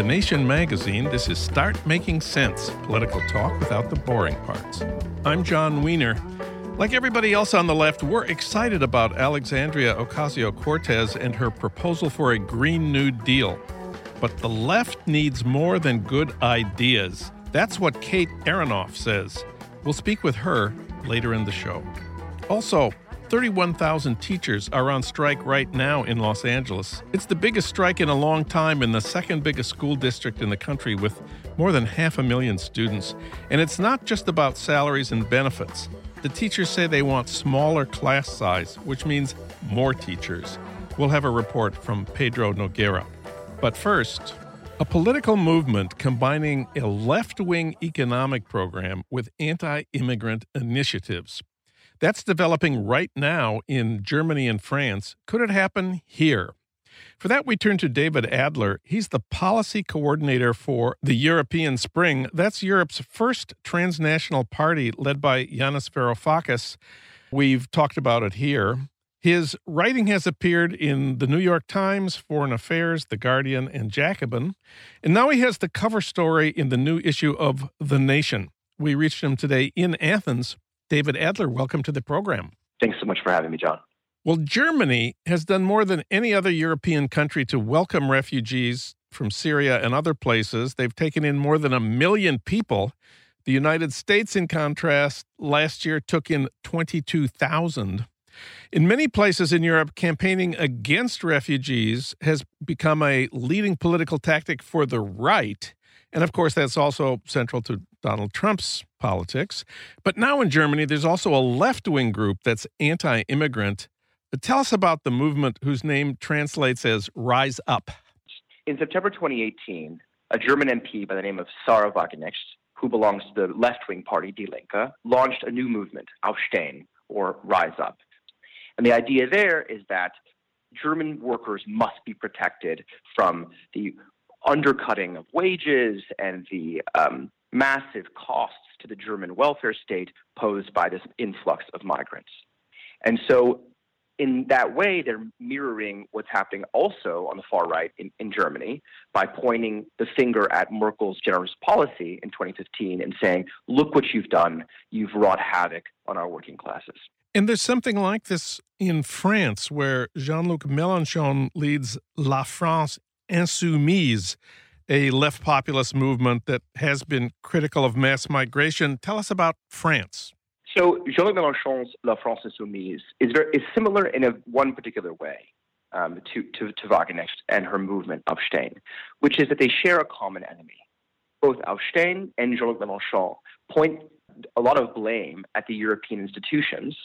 The Nation magazine, this is Start Making Sense political talk without the boring parts. I'm Jon Wiener. Like everybody else on the left, we're excited about Alexandria Ocasio Cortez and her proposal for a Green New Deal. But the left needs more than good ideas. That's what Kate Aronoff says. We'll speak with her later in the show. Also, 31,000 teachers are on strike right now in Los Angeles. It's the biggest strike in a long time in the second biggest school district in the country with more than half a million students. And it's not just about salaries and benefits. The teachers say they want smaller class size, which means more teachers. We'll have a report from Pedro Noguera. But first, a political movement combining a left wing economic program with anti immigrant initiatives. That's developing right now in Germany and France. Could it happen here? For that, we turn to David Adler. He's the policy coordinator for the European Spring. That's Europe's first transnational party led by Yanis Varoufakis. We've talked about it here. His writing has appeared in the New York Times, Foreign Affairs, The Guardian, and Jacobin. And now he has the cover story in the new issue of The Nation. We reached him today in Athens David Adler, welcome to the program. Thanks so much for having me, John. Well, Germany has done more than any other European country to welcome refugees from Syria and other places. They've taken in more than a million people. The United States, in contrast, last year took in 22,000. In many places in Europe, campaigning against refugees has become a leading political tactic for the right. And of course, that's also central to Donald Trump's politics. But now in Germany, there's also a left wing group that's anti immigrant. Tell us about the movement whose name translates as Rise Up. In September 2018, a German MP by the name of Sahra Wagenknecht, who belongs to the left wing party Die Linke, launched a new movement, Aufstehen, or Rise Up. And the idea there is that German workers must be protected from the undercutting of wages and the um, massive costs to the German welfare state posed by this influx of migrants. And so, in that way, they're mirroring what's happening also on the far right in, in Germany by pointing the finger at Merkel's generous policy in 2015 and saying, look what you've done. You've wrought havoc on our working classes. And there's something like this in France, where Jean Luc Mélenchon leads La France Insoumise, a left populist movement that has been critical of mass migration. Tell us about France. So Jean-Luc Mélenchon's La France Insoumise is very is similar in a, one particular way um, to, to, to Wagenknecht and her movement Aufstehen, which is that they share a common enemy. Both Aufstehen and Jean-Luc Mélenchon point a lot of blame at the European institutions,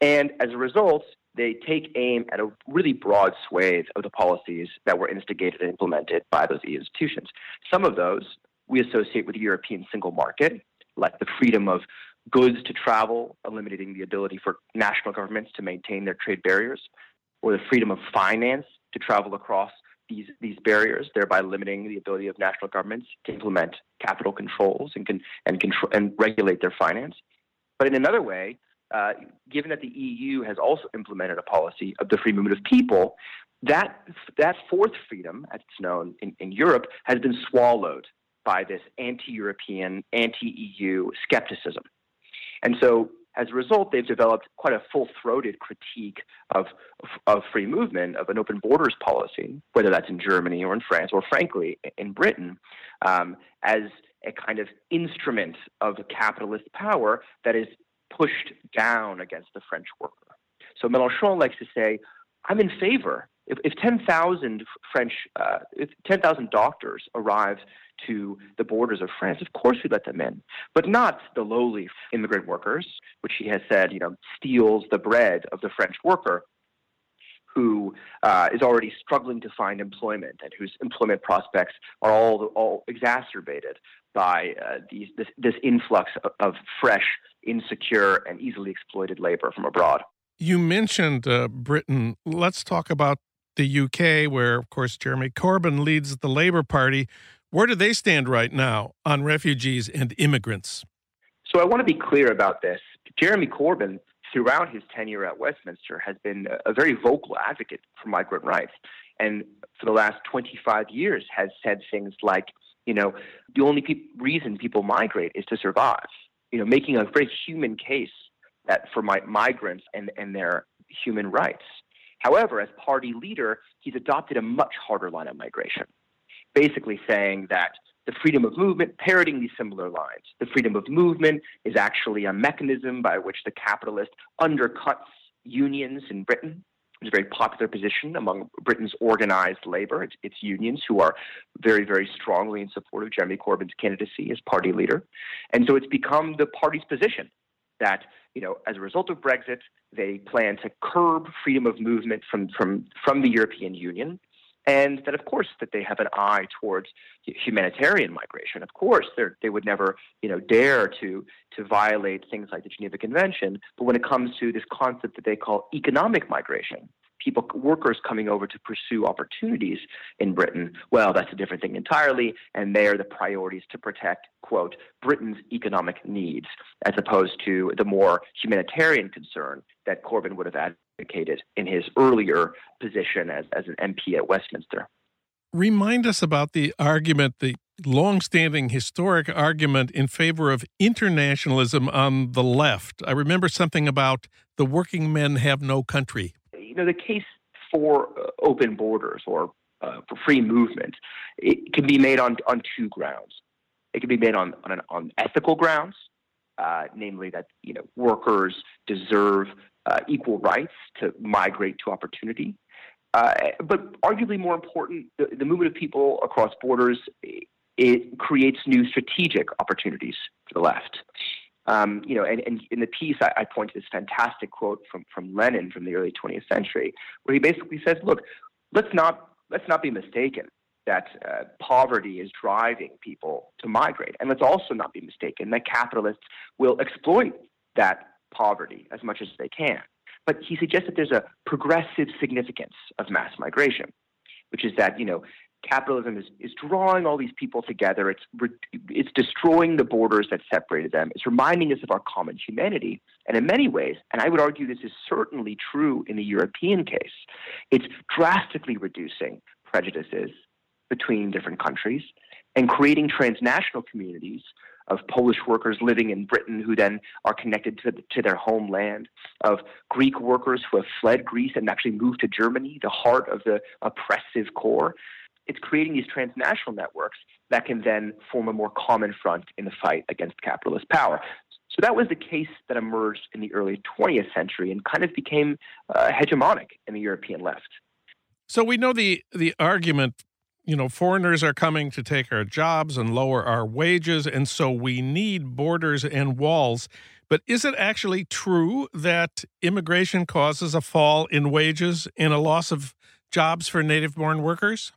and as a result, they take aim at a really broad swathe of the policies that were instigated and implemented by those EU institutions. Some of those we associate with the European single market, like the freedom of goods to travel, eliminating the ability for national governments to maintain their trade barriers, or the freedom of finance to travel across these these barriers, thereby limiting the ability of national governments to implement capital controls and can and control and regulate their finance. But in another way, uh, given that the EU has also implemented a policy of the free movement of people, that that fourth freedom, as it's known in, in Europe, has been swallowed by this anti-European, anti-EU skepticism. And so as a result, they've developed quite a full-throated critique of, of free movement, of an open borders policy, whether that's in Germany or in France, or frankly in Britain, um, as a kind of instrument of capitalist power that is pushed down against the French worker. So Mélenchon likes to say, I'm in favor. If, if 10,000 French, uh, if 10,000 doctors arrive to the borders of France, of course we let them in, but not the lowly immigrant workers, which he has said, you know, steals the bread of the French worker who uh, is already struggling to find employment and whose employment prospects are all, all exacerbated by uh, these, this, this influx of, of, fresh, insecure, and easily exploited labor from abroad. You mentioned uh, Britain. Let's talk about the UK, where, of course, Jeremy Corbyn leads the Labour Party. Where do they stand right now on refugees and immigrants? So I want to be clear about this. Jeremy Corbyn, throughout his tenure at Westminster, has been a very vocal advocate for migrant rights. And for the last 25 years has said things like, you know, the only pe- reason people migrate is to survive. You know, making a very human case that for my migrants and, and their human rights. However, as party leader, he's adopted a much harder line of migration basically saying that the freedom of movement, parroting these similar lines. The freedom of movement is actually a mechanism by which the capitalist undercuts unions in Britain. It's a very popular position among Britain's organized labor. It's, it's, unions who are very, very strongly in support of Jeremy Corbyn's candidacy as party leader. And so it's become the party's position that, you know, as a result of Brexit, they plan to curb freedom of movement from, from, from the European Union and that of course that they have an eye towards humanitarian migration. Of course, they would never, you know, dare to to violate things like the Geneva Convention. But when it comes to this concept that they call economic migration, people, workers coming over to pursue opportunities in Britain, well, that's a different thing entirely. And they are the priorities to protect, quote, Britain's economic needs, as opposed to the more humanitarian concern that Corbyn would have advocated in his earlier position as, as an MP at Westminster. Remind us about the argument, the long-standing historic argument in favor of internationalism on the left. I remember something about the working men have no country you know, the case for uh, open borders or uh, for free movement, it can be made on, on two grounds. It can be made on, on, an, on ethical grounds, uh, namely that you know workers deserve uh, equal rights to migrate to opportunity. Uh, but arguably more important, the, the movement of people across borders it creates new strategic opportunities for the left. Um, you know, and, and, in the piece, I, I point to this fantastic quote from, from Lenin from the early 20th century, where he basically says, "Look, let's not let's not be mistaken that uh, poverty is driving people to migrate, and let's also not be mistaken that capitalists will exploit that poverty as much as they can." But he suggests that there's a progressive significance of mass migration, which is that you know capitalism is, is drawing all these people together. It's, it's destroying the borders that separated them. It's reminding us of our common humanity. And in many ways, and I would argue this is certainly true in the European case, it's drastically reducing prejudices between different countries and creating transnational communities of Polish workers living in Britain who then are connected to, to their homeland, of Greek workers who have fled Greece and actually moved to Germany, the heart of the oppressive core it's creating these transnational networks that can then form a more common front in the fight against capitalist power. So that was the case that emerged in the early 20th century and kind of became uh, hegemonic in the European left. So we know the the argument, you know, foreigners are coming to take our jobs and lower our wages, and so we need borders and walls. But is it actually true that immigration causes a fall in wages and a loss of jobs for native born workers?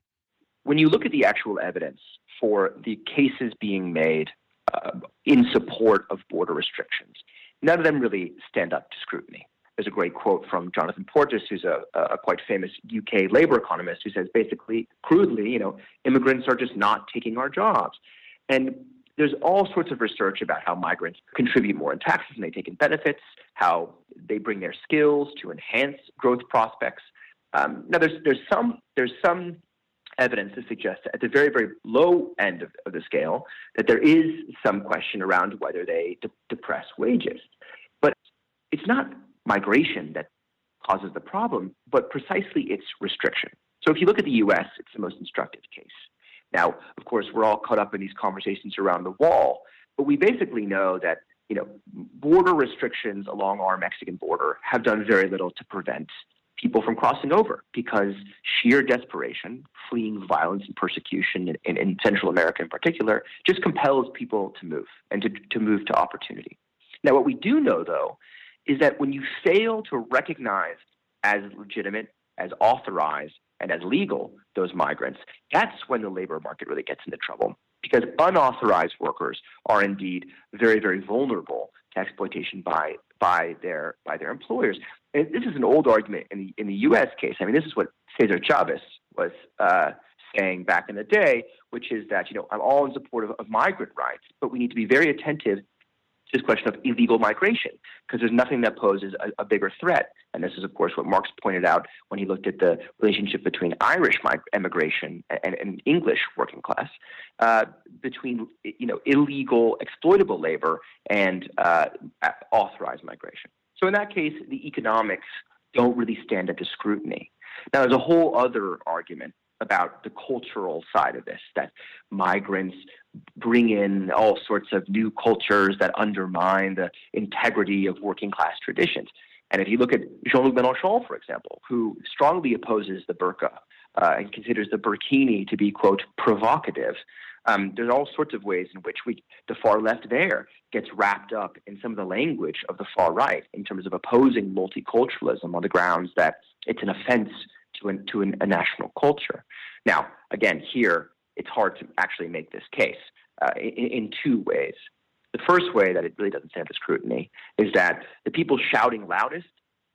when you look at the actual evidence for the cases being made uh, in support of border restrictions. None of them really stand up to scrutiny. There's a great quote from Jonathan Portes, who's a, a quite famous UK labor economist, who says basically, crudely, you know, immigrants are just not taking our jobs. And there's all sorts of research about how migrants contribute more in taxes than they take in benefits, how they bring their skills to enhance growth prospects. Um, now, there's there's some there's some evidence to suggest at the very, very low end of, of the scale that there is some question around whether they de- depress wages. But it's not migration that causes the problem, but precisely its restriction. So if you look at the US, it's the most instructive case. Now, of course, we're all caught up in these conversations around the wall, but we basically know that you know, border restrictions along our Mexican border have done very little to prevent people from crossing over because sheer desperation, fleeing violence and persecution in, in, in, Central America in particular, just compels people to move and to, to move to opportunity. Now, what we do know, though, is that when you fail to recognize as legitimate, as authorized, and as legal those migrants, that's when the labor market really gets into trouble because unauthorized workers are indeed very, very vulnerable to exploitation by by their by their employers. And this is an old argument in the in the U.S. case. I mean, this is what Cesar Chavez was uh, saying back in the day, which is that you know I'm all in support of, of migrant rights, but we need to be very attentive this question of illegal migration, because there's nothing that poses a, a, bigger threat. And this is, of course, what Marx pointed out when he looked at the relationship between Irish mig- immigration and, and, English working class, uh, between you know illegal exploitable labor and uh, authorized migration. So in that case, the economics don't really stand up to scrutiny. Now, there's a whole other argument about the cultural side of this that migrants bring in all sorts of new cultures that undermine the integrity of working class traditions. And if you look at Jean Luc Mélenchon, for example, who strongly opposes the burqa uh, and considers the burkini to be, quote, provocative, um, there's all sorts of ways in which we, the far left there gets wrapped up in some of the language of the far right in terms of opposing multiculturalism on the grounds that it's an offense to, an, to an, a national culture. Now, again, here it's hard to actually make this case uh, in, in two ways. The first way that it really doesn't stand to scrutiny is that the people shouting loudest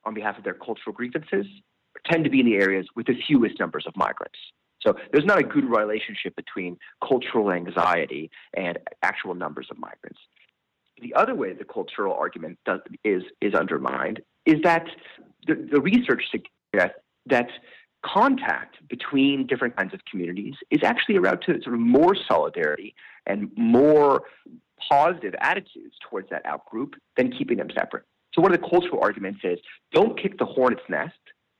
on behalf of their cultural grievances tend to be in the areas with the fewest numbers of migrants. So there's not a good relationship between cultural anxiety and actual numbers of migrants. The other way the cultural argument does, is, is undermined is that the, the research suggests that contact between different kinds of communities is actually a route to sort of more solidarity and more positive attitudes towards that outgroup than keeping them separate. So one of the cultural arguments is don't kick the hornet's nest,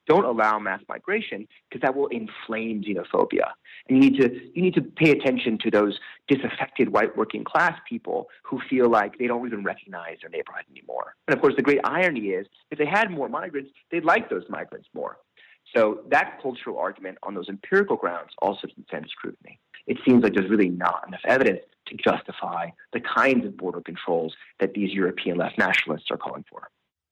don't allow mass migration because that will inflame xenophobia. And you need to you need to pay attention to those disaffected white working class people who feel like they don't even recognize their neighborhood anymore. And of course the great irony is if they had more migrants, they'd like those migrants more. So that cultural argument on those empirical grounds also doesn't stand scrutiny. It seems like there's really not enough evidence to justify the kinds of border controls that these European left nationalists are calling for.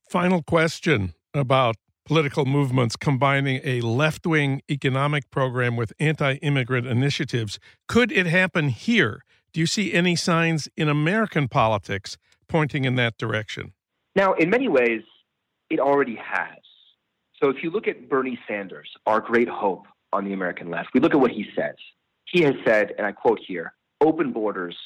Final question about political movements combining a left wing economic program with anti immigrant initiatives. Could it happen here? Do you see any signs in American politics pointing in that direction? Now, in many ways, it already has. So if you look at Bernie Sanders, our great hope on the American left, we look at what he says. He has said, and I quote here open borders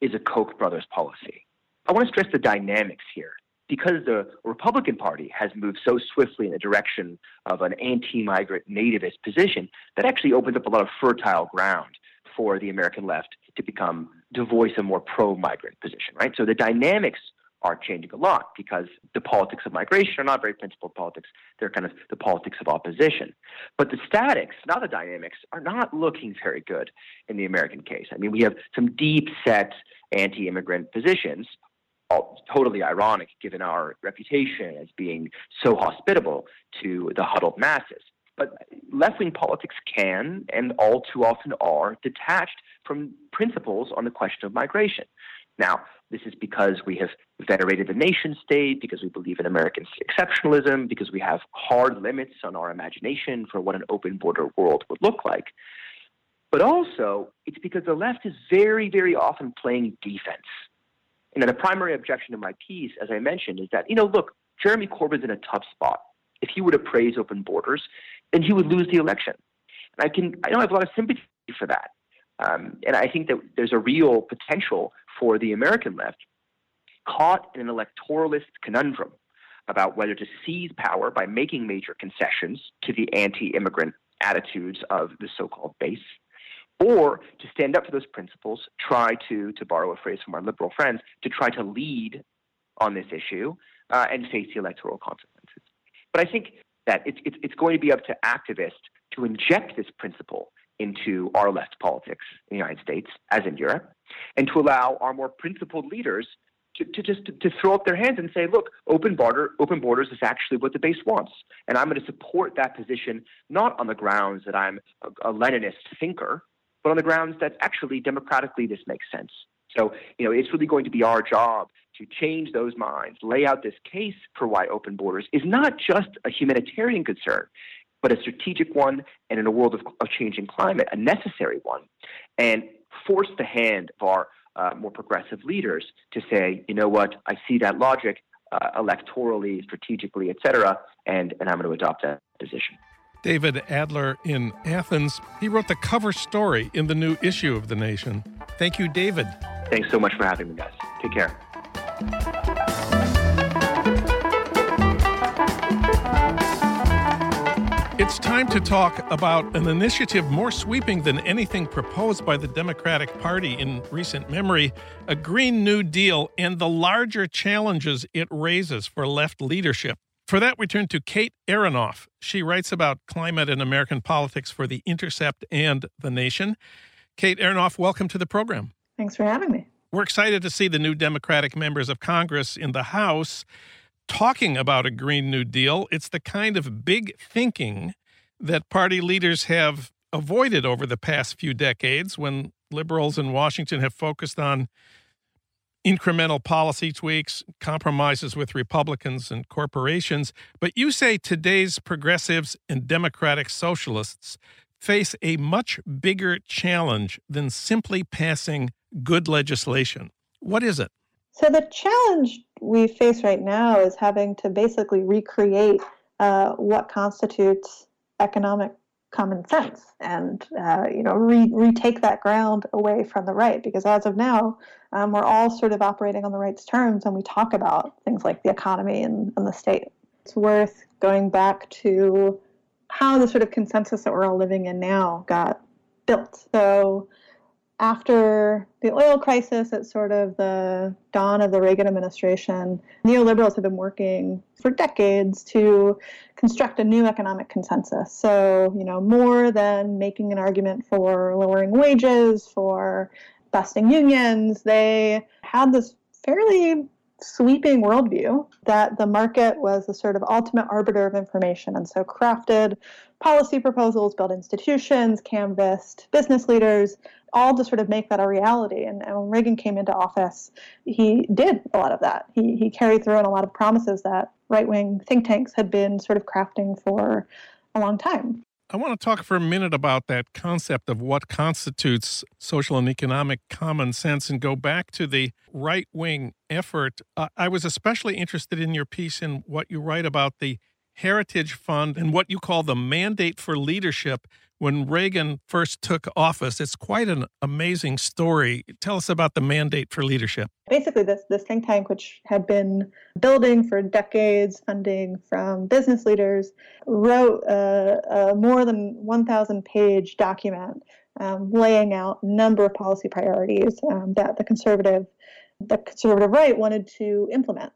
is a Koch brothers policy. I want to stress the dynamics here. Because the Republican Party has moved so swiftly in the direction of an anti migrant nativist position, that actually opens up a lot of fertile ground for the American left to become to voice a more pro migrant position, right? So the dynamics are changing a lot because the politics of migration are not very principled politics. They're kind of the politics of opposition. But the statics, not the dynamics, are not looking very good in the American case. I mean, we have some deep set anti immigrant positions, all totally ironic given our reputation as being so hospitable to the huddled masses. But left wing politics can, and all too often are, detached from principles on the question of migration. Now, this is because we have venerated the nation state, because we believe in American exceptionalism, because we have hard limits on our imagination for what an open border world would look like. But also, it's because the left is very, very often playing defense. Know, the primary objection to my piece, as I mentioned, is that, you know, look, Jeremy Corbyn's in a tough spot. If he were to praise open borders, then he would lose the election. And I can, I don't have a lot of sympathy for that. Um, and I think that there's a real potential for the American left caught in an electoralist conundrum about whether to seize power by making major concessions to the anti immigrant attitudes of the so called base, or to stand up for those principles, try to, to borrow a phrase from our liberal friends, to try to lead on this issue uh, and face the electoral consequences. But I think that it's, it's, it's going to be up to activists to inject this principle into our left politics in the United States, as in Europe, and to allow our more principled leaders to, to just to, to, throw up their hands and say, look, open border, open borders is actually what the base wants, and I'm going to support that position not on the grounds that I'm a, a Leninist thinker, but on the grounds that actually democratically this makes sense. So, you know, it's really going to be our job to change those minds, lay out this case for why open borders is not just a humanitarian concern, but a strategic one, and in a world of, of changing climate, a necessary one, and force the hand of our uh, more progressive leaders to say, you know what, I see that logic uh, electorally, strategically, et cetera, and, and I'm going to adopt that position. David Adler in Athens. He wrote the cover story in the new issue of The Nation. Thank you, David. Thanks so much for having me, guys. Take care. It's time to talk about an initiative more sweeping than anything proposed by the Democratic Party in recent memory a Green New Deal and the larger challenges it raises for left leadership. For that, we turn to Kate Aronoff. She writes about climate and American politics for The Intercept and The Nation. Kate Aronoff, welcome to the program. Thanks for having me. We're excited to see the new Democratic members of Congress in the House talking about a Green New Deal. It's the kind of big thinking that party leaders have avoided over the past few decades when liberals in Washington have focused on incremental policy tweaks, compromises with Republicans and corporations. But you say today's progressives and democratic socialists face a much bigger challenge than simply passing good legislation. What is it? So, the challenge we face right now is having to basically recreate uh, what constitutes economic common sense and uh, you know re- retake that ground away from the right. Because as of now um, we're all sort of operating on the right's terms and we talk about things like the economy and, and the state. It's worth going back to how the sort of consensus that we're all living in now got built. So after the oil crisis at sort of the dawn of the Reagan administration, neoliberals have been working for decades to construct a new economic consensus. So, you know, more than making an argument for lowering wages, for busting unions, they had this fairly sweeping worldview that the market was the sort of ultimate arbiter of information and so crafted policy proposals, built institutions, canvassed business leaders, all to sort of make that a reality. And, and, when Reagan came into office, he did a lot of that. He, he carried through on a lot of promises that right wing think tanks had been sort of crafting for a long time. I want to talk for a minute about that concept of what constitutes social and economic common sense and go back to the right wing effort. Uh, I was especially interested in your piece in what you write about the Heritage Fund and what you call the mandate for leadership when Reagan first took office. It's quite an amazing story. Tell us about the mandate for leadership. Basically, this, this think tank, which had been building for decades, funding from business leaders, wrote a, a more than 1,000 page document um, laying out a number of policy priorities um, that the conservative the conservative right wanted to implement.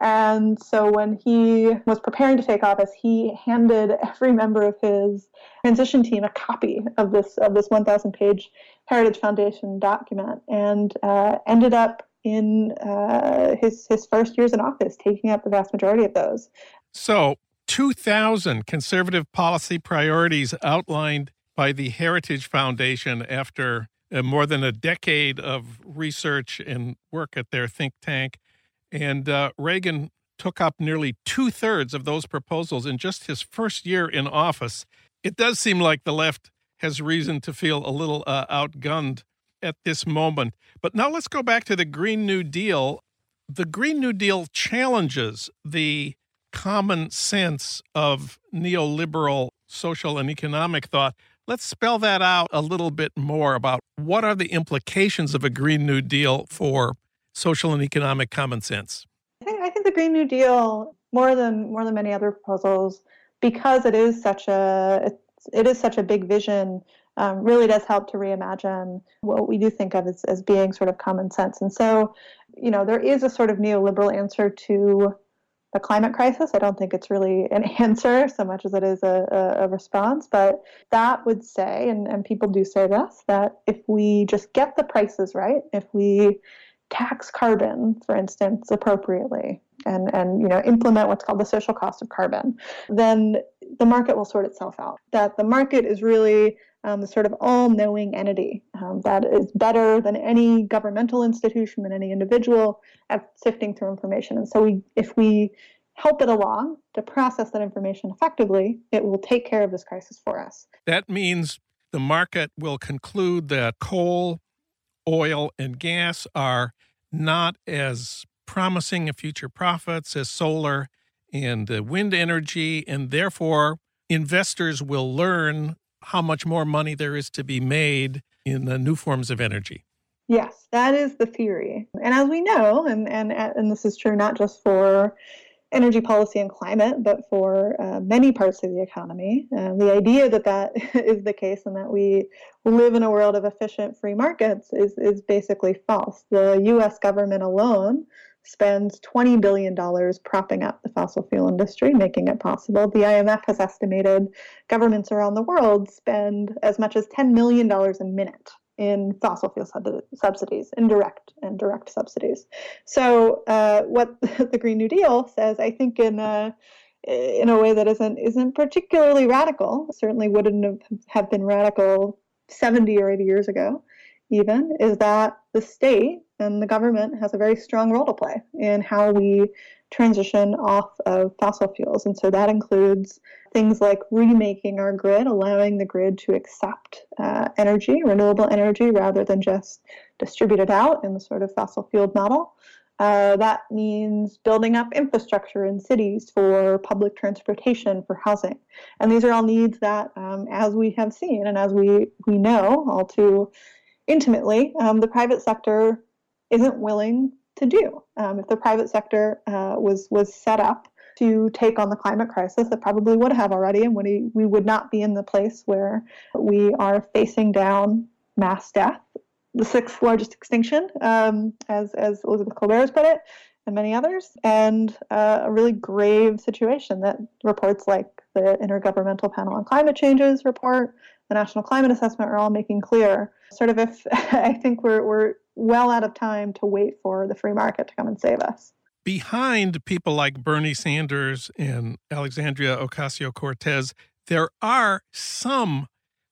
And so when he was preparing to take office, he handed every member of his transition team a copy of this of this 1,000 page Heritage Foundation document, and uh, ended up in uh, his his first years in office taking up the vast majority of those. So. 2,000 conservative policy priorities outlined by the Heritage Foundation after uh, more than a decade of research and work at their think tank. And uh, Reagan took up nearly two thirds of those proposals in just his first year in office. It does seem like the left has reason to feel a little uh, outgunned at this moment. But now let's go back to the Green New Deal. The Green New Deal challenges the common sense of neoliberal social and economic thought. Let's spell that out a little bit more about what are the implications of a Green New Deal for social and economic common sense. I think, I think the Green New Deal, more than more than many other proposals, because it is such a it is such a big vision, um, really does help to reimagine what we do think of as, as being sort of common sense. And so, you know, there is a sort of neoliberal answer to the climate crisis. I don't think it's really an answer so much as it is a, a, response. But that would say, and, and people do say this, that if we just get the prices right, if we tax carbon, for instance, appropriately, and, and you know implement what's called the social cost of carbon, then the market will sort itself out. That the market is really um, the sort of all-knowing entity um, that is better than any governmental institution, than any individual at sifting through information. And so, we, if we help it along to process that information effectively, it will take care of this crisis for us. That means the market will conclude that coal, oil, and gas are not as promising a future profits as solar and wind energy, and therefore investors will learn how much more money there is to be made in the new forms of energy. Yes, that is the theory. And as we know, and, and, and this is true not just for energy policy and climate, but for uh, many parts of the economy, uh, the idea that that is the case and that we live in a world of efficient free markets is, is basically false. The US government alone spends $20 billion propping up the fossil fuel industry, making it possible. The IMF has estimated governments around the world spend as much as $10 million a minute in fossil fuel sub- subsidies, indirect and direct subsidies. So, uh, what the Green New Deal says, I think, in a, in a way that isn't isn't particularly radical, certainly wouldn't have been radical 70 or 80 years ago, even, is that the state and the government has a very strong role to play in how we transition off of fossil fuels. And so that includes things like remaking our grid, allowing the grid to accept uh, energy, renewable energy, rather than just distribute it out in the sort of fossil fueled model. Uh, that means building up infrastructure in cities for public transportation, for housing. And these are all needs that, um, as we have seen and as we, we know all too intimately, um, the private sector isn't willing to do. Um, if the private sector uh, was was set up to take on the climate crisis, it probably would have already, and we, we would not be in the place where we are facing down mass death, the sixth largest extinction, um, as as Elizabeth Kolbert has put it, and many others, and uh, a really grave situation that reports like the Intergovernmental Panel on Climate Changes report, the National Climate Assessment are all making clear. Sort of if I think we're we're well out of time to wait for the free market to come and save us. Behind people like Bernie Sanders and Alexandria Ocasio Cortez, there are some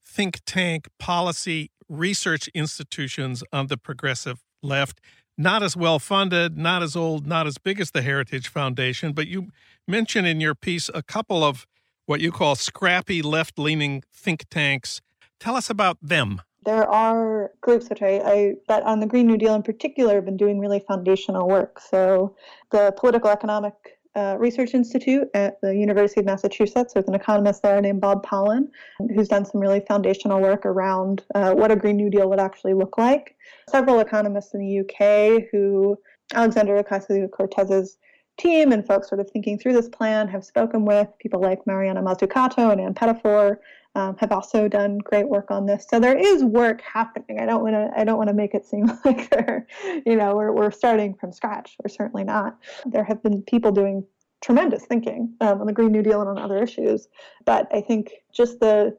think tank policy research institutions on the progressive left, not as well funded, not as old, not as big as the Heritage Foundation. But you mention in your piece a couple of what you call scrappy left leaning think tanks. Tell us about them. There are groups which I, I, that on the Green New Deal in particular, have been doing really foundational work. So, the Political Economic uh, Research Institute at the University of Massachusetts. There's an economist there named Bob Pollin who's done some really foundational work around uh, what a Green New Deal would actually look like. Several economists in the UK who Alexander Ocasio Cortez's team and folks sort of thinking through this plan have spoken with people like Mariana Mazzucato and Ann Pettifor um, have also done great work on this. So there is work happening. I don't want to I don't want to make it seem like they're you know we're we're starting from scratch. We're certainly not. There have been people doing tremendous thinking um, on the Green New Deal and on other issues, but I think just the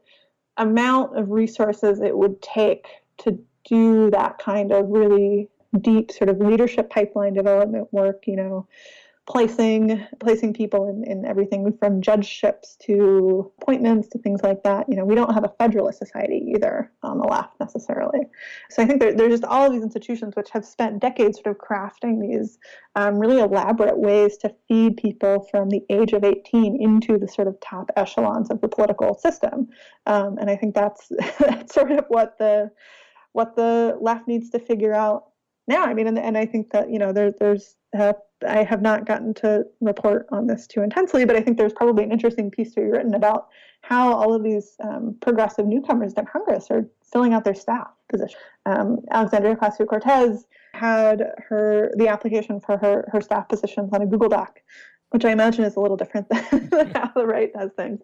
amount of resources it would take to do that kind of really deep sort of leadership pipeline development work, you know, placing placing people in, in everything from judgeships to appointments to things like that. You know, we don't have a federalist society either on the left necessarily. So I think there, there's just all of these institutions which have spent decades sort of crafting these um, really elaborate ways to feed people from the age of 18 into the sort of top echelons of the political system. Um, and I think that's that's sort of what the what the left needs to figure out now. I mean, and, and I think that you know there, there's uh, I have not gotten to report on this too intensely, but I think there's probably an interesting piece to be written about how all of these um, progressive newcomers to Congress are filling out their staff position. Um, Alexandria Ocasio Cortez had her the application for her her staff positions on a Google Doc, which I imagine is a little different than how the right does things.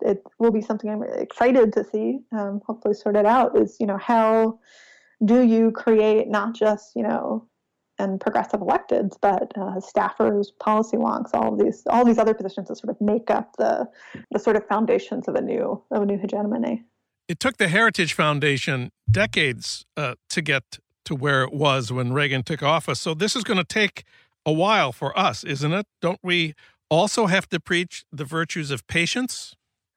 It will be something I'm excited to see, um, hopefully sorted out. Is you know how do you create not just you know and progressive electeds, but uh, staffers, policy wonks, all of these all these other positions that sort of make up the the sort of foundations of a new of a new hegemony. It took the Heritage Foundation decades uh, to get to where it was when Reagan took office. So this is going to take a while for us, isn't it? Don't we also have to preach the virtues of patience?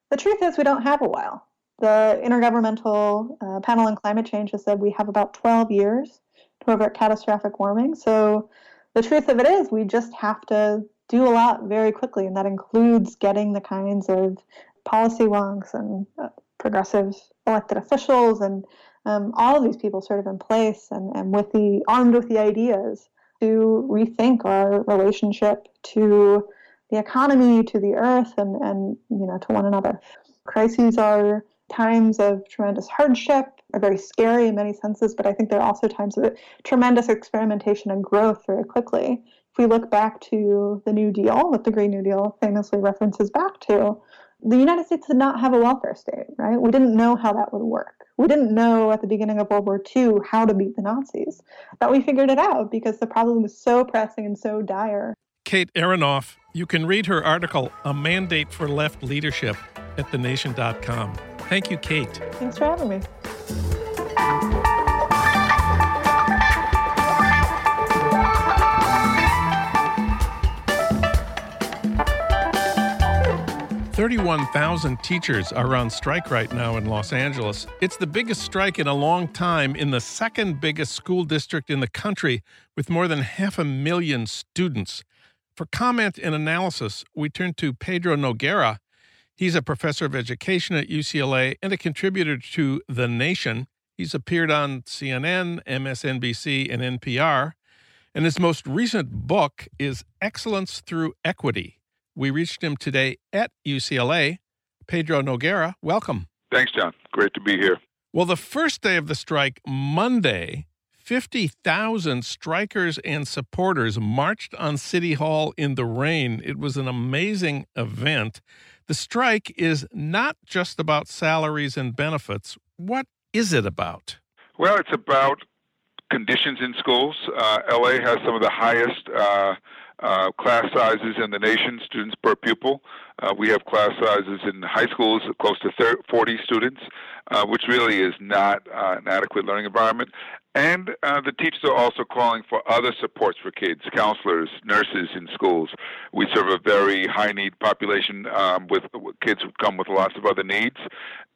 The truth is, we don't have a while. The Intergovernmental uh, Panel on Climate Change has said we have about 12 years to catastrophic warming. So the truth of it is, we just have to do a lot very quickly, and that includes getting the kinds of policy wonks and uh, progressive elected officials and um, all of these people sort of in place and, and with the armed with the ideas to rethink our relationship to the economy, to the earth, and, and you know to one another. Crises are times of tremendous hardship, are very scary in many senses, but I think there are also times of tremendous experimentation and growth very quickly. If we look back to the New Deal, what the Green New Deal famously references back to, the United States did not have a welfare state, right? We didn't know how that would work. We didn't know at the beginning of World War II how to beat the Nazis. But we figured it out because the problem was so pressing and so dire. Kate Aronoff, you can read her article, A Mandate for Left Leadership, at thenation.com. Thank you, Kate. Thanks for having me. 31,000 teachers are on strike right now in Los Angeles. It's the biggest strike in a long time in the second biggest school district in the country with more than half a million students. For comment and analysis, we turn to Pedro Noguera. He's a professor of education at UCLA and a contributor to The Nation. He's appeared on CNN, MSNBC, and NPR. And his most recent book is Excellence Through Equity we reached him today at UCLA. Pedro Noguera, welcome. Thanks, John. Great to be here. Well, the first day of the strike, Monday, 50,000 strikers and supporters marched on City Hall in the rain. It was an amazing event. The strike is not just about salaries and benefits. What is it about? Well, it's about conditions in schools. Uh, LA has some of the highest uh, uh, class sizes in the nation, students per pupil. Uh, we have class sizes in high schools of close to 30, 40 students, uh, which really is not uh, an adequate learning environment. And uh, the teachers are also calling for other supports for kids, counselors, nurses in schools. We serve a very high need population um, with, with, kids who come with lots of other needs,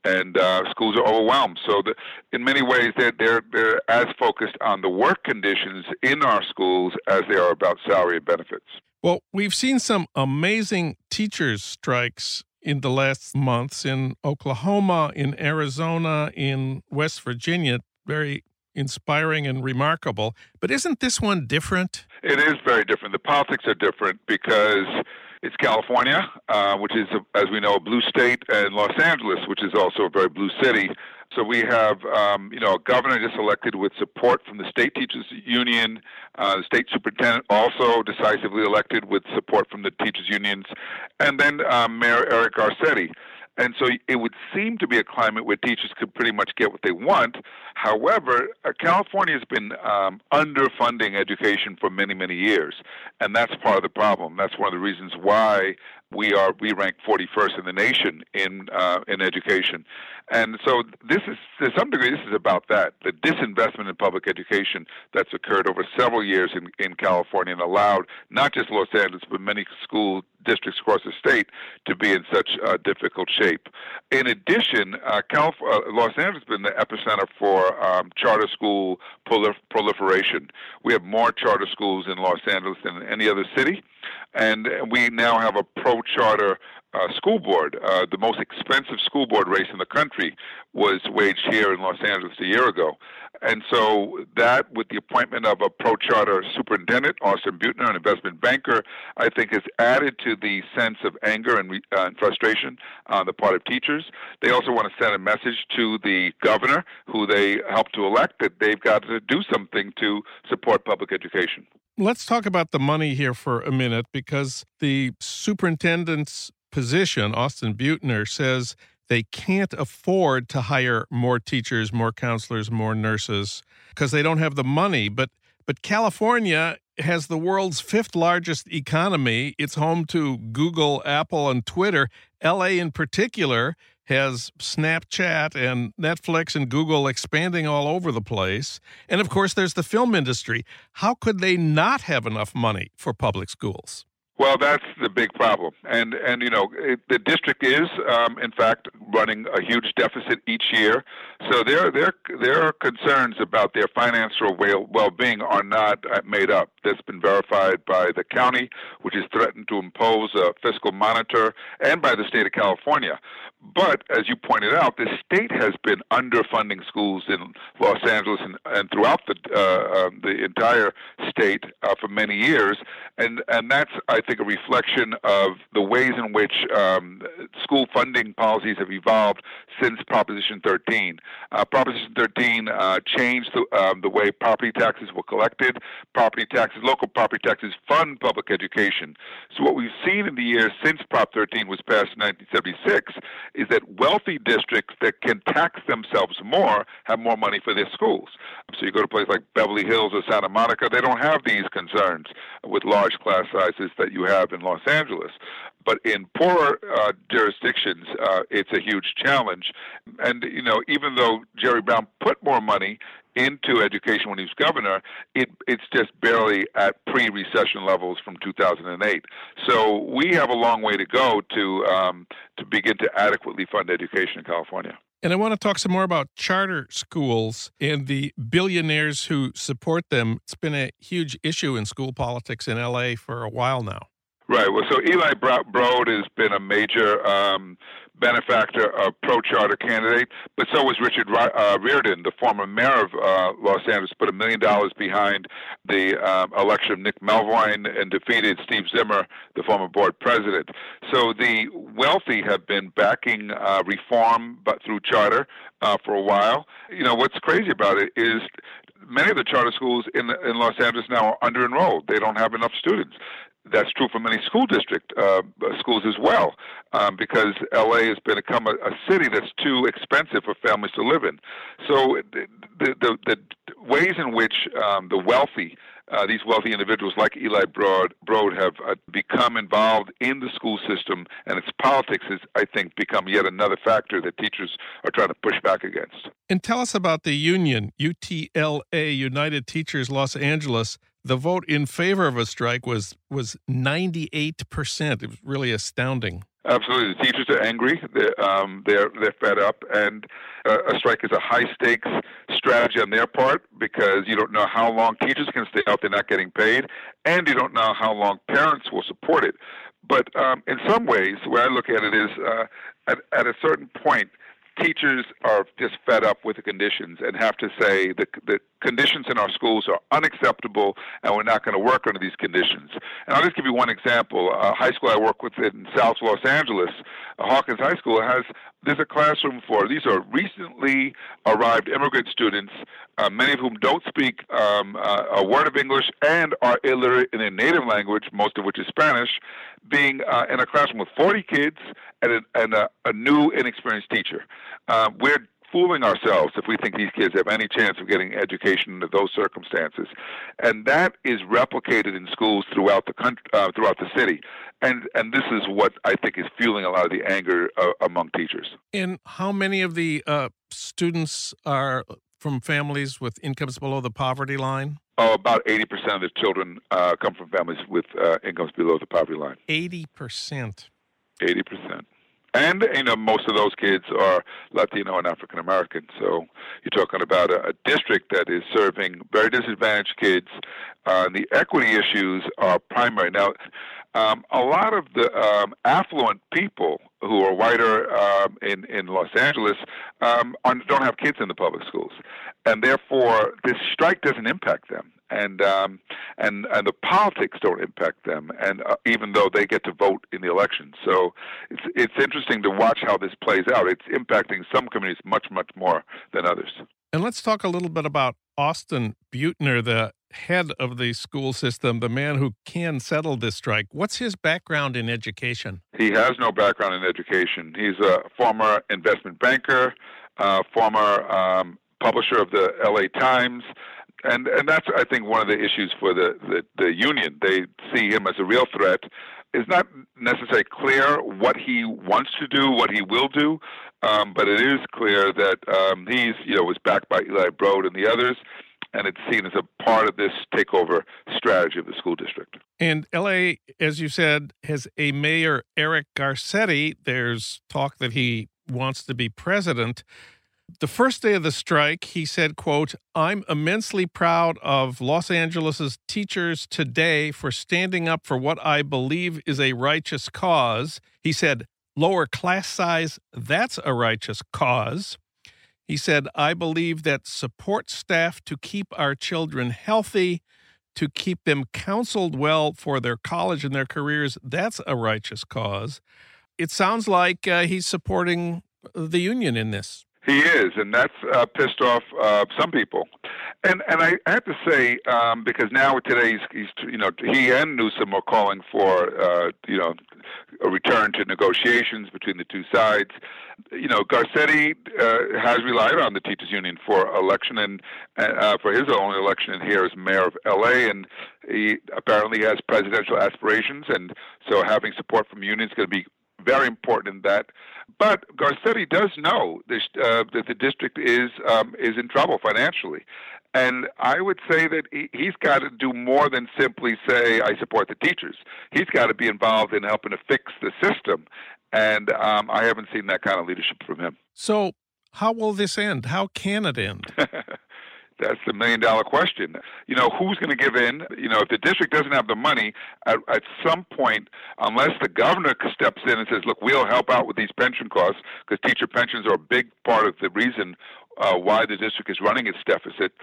and uh, schools are overwhelmed. So, the, in many ways, they're, they're, they're as focused on the work conditions in our schools as they are about salary and benefits. Well, we've seen some amazing teachers' strikes in the last months in Oklahoma, in Arizona, in West Virginia. Very inspiring and remarkable. But isn't this one different? It is very different. The politics are different because it's California, uh, which is, as we know, a blue state, and Los Angeles, which is also a very blue city. So we have, um, you know, a governor just elected with support from the state teachers union, uh, the state superintendent also decisively elected with support from the teachers unions, and then um, Mayor Eric Garcetti. And so it would seem to be a climate where teachers could pretty much get what they want. However, uh, California has been um, underfunding education for many, many years. And that's part of the problem. That's one of the reasons why we are we rank 41st in the nation in uh, in education, and so this is to some degree this is about that the disinvestment in public education that's occurred over several years in in California and allowed not just Los Angeles but many school districts across the state to be in such uh, difficult shape. In addition, uh, Calif- uh, Los Angeles has been the epicenter for um, charter school prolif- proliferation. We have more charter schools in Los Angeles than any other city, and we now have a pro charter uh, school board. Uh, the most expensive school board race in the country was waged here in Los Angeles a year ago. And so that, with the appointment of a pro charter superintendent, Austin Beutner, an investment banker, I think has added to the sense of anger and, uh, and frustration on the part of teachers. They also want to send a message to the governor, who they helped to elect, that they've got to do something to support public education. Let's talk about the money here for a minute because the superintendent's position, Austin Beutner, says they can't afford to hire more teachers, more counselors, more nurses because they don't have the money. But but California has the world's fifth largest economy. It's home to Google, Apple, and Twitter. LA in particular has Snapchat and Netflix and Google expanding all over the place. And of course, there's the film industry. How could they not have enough money for public schools? Well, that's the big problem, and and you know it, the district is, um, in fact, running a huge deficit each year. So their their their concerns about their financial well being are not uh, made up. That's been verified by the county, which is threatened to impose a fiscal monitor, and by the state of California. But as you pointed out, the state has been underfunding schools in Los Angeles and, and throughout the uh, um, the entire state uh, for many years, and and that's I think a reflection of the ways in which um, school funding policies have evolved since Proposition 13. Uh, Proposition 13 uh, changed the, um, the way property taxes were collected. Property taxes, local property taxes, fund public education. So what we've seen in the years since Prop 13 was passed in 1976 is that wealthy districts that can tax themselves more have more money for their schools. So you go to places like Beverly Hills or Santa Monica, they don't have these concerns with large class sizes that you have in Los Angeles. But in poorer uh, jurisdictions, uh, it's a huge challenge. And, you know, even though Jerry Brown put more money into education when he was governor, it, it's just barely at pre-recession levels from 2008. So we have a long way to go to um, to begin to adequately fund education in California. And I want to talk some more about charter schools and the billionaires who support them. It's been a huge issue in school politics in LA for a while now. Right. Well, so Eli Broad has been a major um, benefactor of pro charter candidate, but so was Richard uh, Riordan, the former mayor of uh, Los Angeles, put a million dollars behind the um, election of Nick Melvoin and defeated Steve Zimmer, the former board president. So the wealthy have been backing uh, reform, but through charter uh, for a while. You know what's crazy about it is many of the charter schools in in Los Angeles now are under enrolled. They don't have enough students. That's true for many school district uh, schools as well, um, because LA has become a, a city that's too expensive for families to live in. So the the, the ways in which um, the wealthy uh, these wealthy individuals like Eli Broad, Broad have uh, become involved in the school system, and its politics has, I think, become yet another factor that teachers are trying to push back against. And tell us about the union, UTLA, United Teachers Los Angeles the vote in favor of a strike was was 98%. It was really astounding. Absolutely, the teachers are angry. They're um, they're they're fed up, and uh, a strike is a high stakes strategy on their part because you don't know how long teachers can stay out; they're not getting paid, and you don't know how long parents will support it. But um, in some ways, the way I look at it is, uh, at, at a certain point, teachers are just fed up with the conditions and have to say the, the conditions in our schools are unacceptable and we're not going to work under these conditions. And I'll just give you one example. A high school I work with in South Los Angeles, Hawkins High School, has there's a classroom for these are recently arrived immigrant students, uh, many of whom don't speak um, uh, a word of English and are illiterate in their native language, most of which is Spanish, being uh, in a classroom with 40 kids and a, and a, a new, inexperienced teacher. Uh, we're fooling ourselves if we think these kids have any chance of getting education under those circumstances. And that is replicated in schools throughout the country, uh, throughout the city. And and this is what I think is fueling a lot of the anger uh, among teachers. And how many of the uh, students are from families with incomes below the poverty line? Oh, about 80% of the children uh, come from families with uh, incomes below the poverty line. 80%. 80%. And, you know, most of those kids are Latino and African American. So you're talking about a, a, district that is serving very disadvantaged kids. Uh, the equity issues are primary. Now, um, a lot of the um, affluent people who are whiter um, in in Los Angeles um, are, don't have kids in the public schools, and therefore this strike doesn't impact them and um, and and the politics don't impact them, and uh, even though they get to vote in the election, so it's it's interesting to watch how this plays out. It's impacting some communities much much more than others. And let's talk a little bit about Austin Beutner, the head of the school system, the man who can settle this strike. What's his background in education? He has no background in education. He's a former investment banker, uh, former um, publisher of the LA Times, and and that's I think one of the issues for the, the, the union. They see him as a real threat. It's not necessarily clear what he wants to do, what he will do, um, but it is clear that um, he's you know was backed by Eli Broad and the others, and it's seen as a part of this takeover strategy of the school district. And LA, as you said, has a mayor Eric Garcetti. There's talk that he wants to be president. The first day of the strike, he said, quote, I'm immensely proud of Los Angeles's teachers today for standing up for what I believe is a righteous cause. He said, lower class size, that's a righteous cause. He said, I believe that support staff to keep our children healthy, to keep them counseled well for their college and their careers, that's a righteous cause. It sounds like uh, he's supporting the union in this. He is, and that's uh, pissed off uh, some people. And and I have to say, um, because now today he's, he's you know he and Newsom are calling for uh, you know a return to negotiations between the two sides. You know, Garcetti uh, has relied on the teachers union for election and uh, for his own election and here as mayor of L.A. and he apparently has presidential aspirations, and so having support from unions is going to be very important in that. But Garcetti does know this, uh, that the district is um, is in trouble financially, and I would say that he, he's got to do more than simply say I support the teachers. He's got to be involved in helping to fix the system, and um, I haven't seen that kind of leadership from him. So, how will this end? How can it end? That's the million dollar question. You know, who's going to give in? You know, if the district doesn't have the money, at, at some point, unless the governor steps in and says, look, we'll help out with these pension costs, because teacher pensions are a big part of the reason uh, why the district is running its deficits,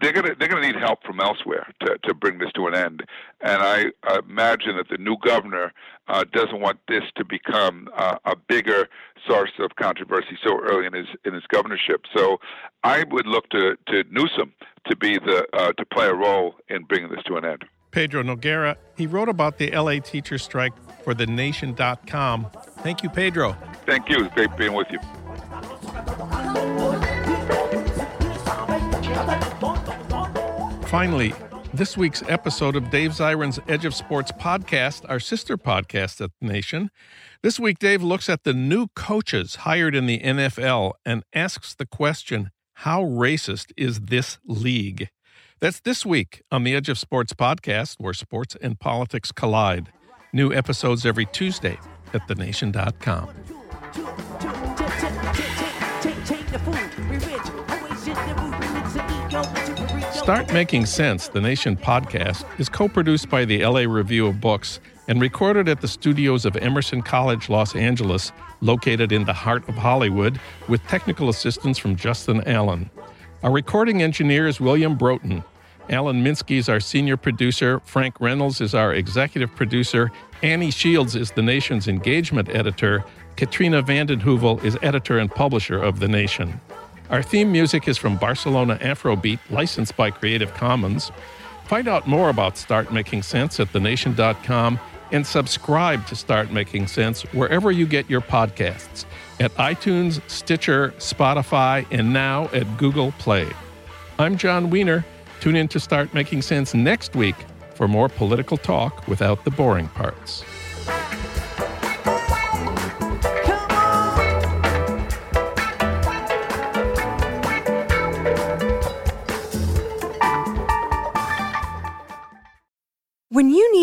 they're going to they're going to need help from elsewhere to to bring this to an end. And I imagine that the new governor uh, doesn't want this to become uh, a bigger source of controversy so early in his in his governorship. So I would look to to Newsom to be the uh, to play a role in bringing this to an end. Pedro Noguera, he wrote about the LA teacher strike for the nation.com. Thank you, Pedro. Thank you. It's great being with you. Finally, this week's episode of Dave Zirin's Edge of Sports podcast, our sister podcast at the Nation. This week, Dave looks at the new coaches hired in the NFL and asks the question how racist is this league? That's this week on the Edge of Sports podcast, where sports and politics collide. New episodes every Tuesday at thenation.com. Start Making Sense, the Nation podcast, is co produced by the LA Review of Books and recorded at the studios of Emerson College, Los Angeles, located in the heart of Hollywood, with technical assistance from Justin Allen. Our recording engineer is William Broughton. Alan Minsky is our senior producer. Frank Reynolds is our executive producer. Annie Shields is the Nation's engagement editor. Katrina vanden Heuvel is editor and publisher of The Nation. Our theme music is from Barcelona Afrobeat, licensed by Creative Commons. Find out more about Start Making Sense at thenation.com and subscribe to Start Making Sense wherever you get your podcasts. at iTunes, Stitcher, Spotify, and now at Google Play. I'm Jon Wiener. Tune in to Start Making Sense next week for more political talk without the boring parts.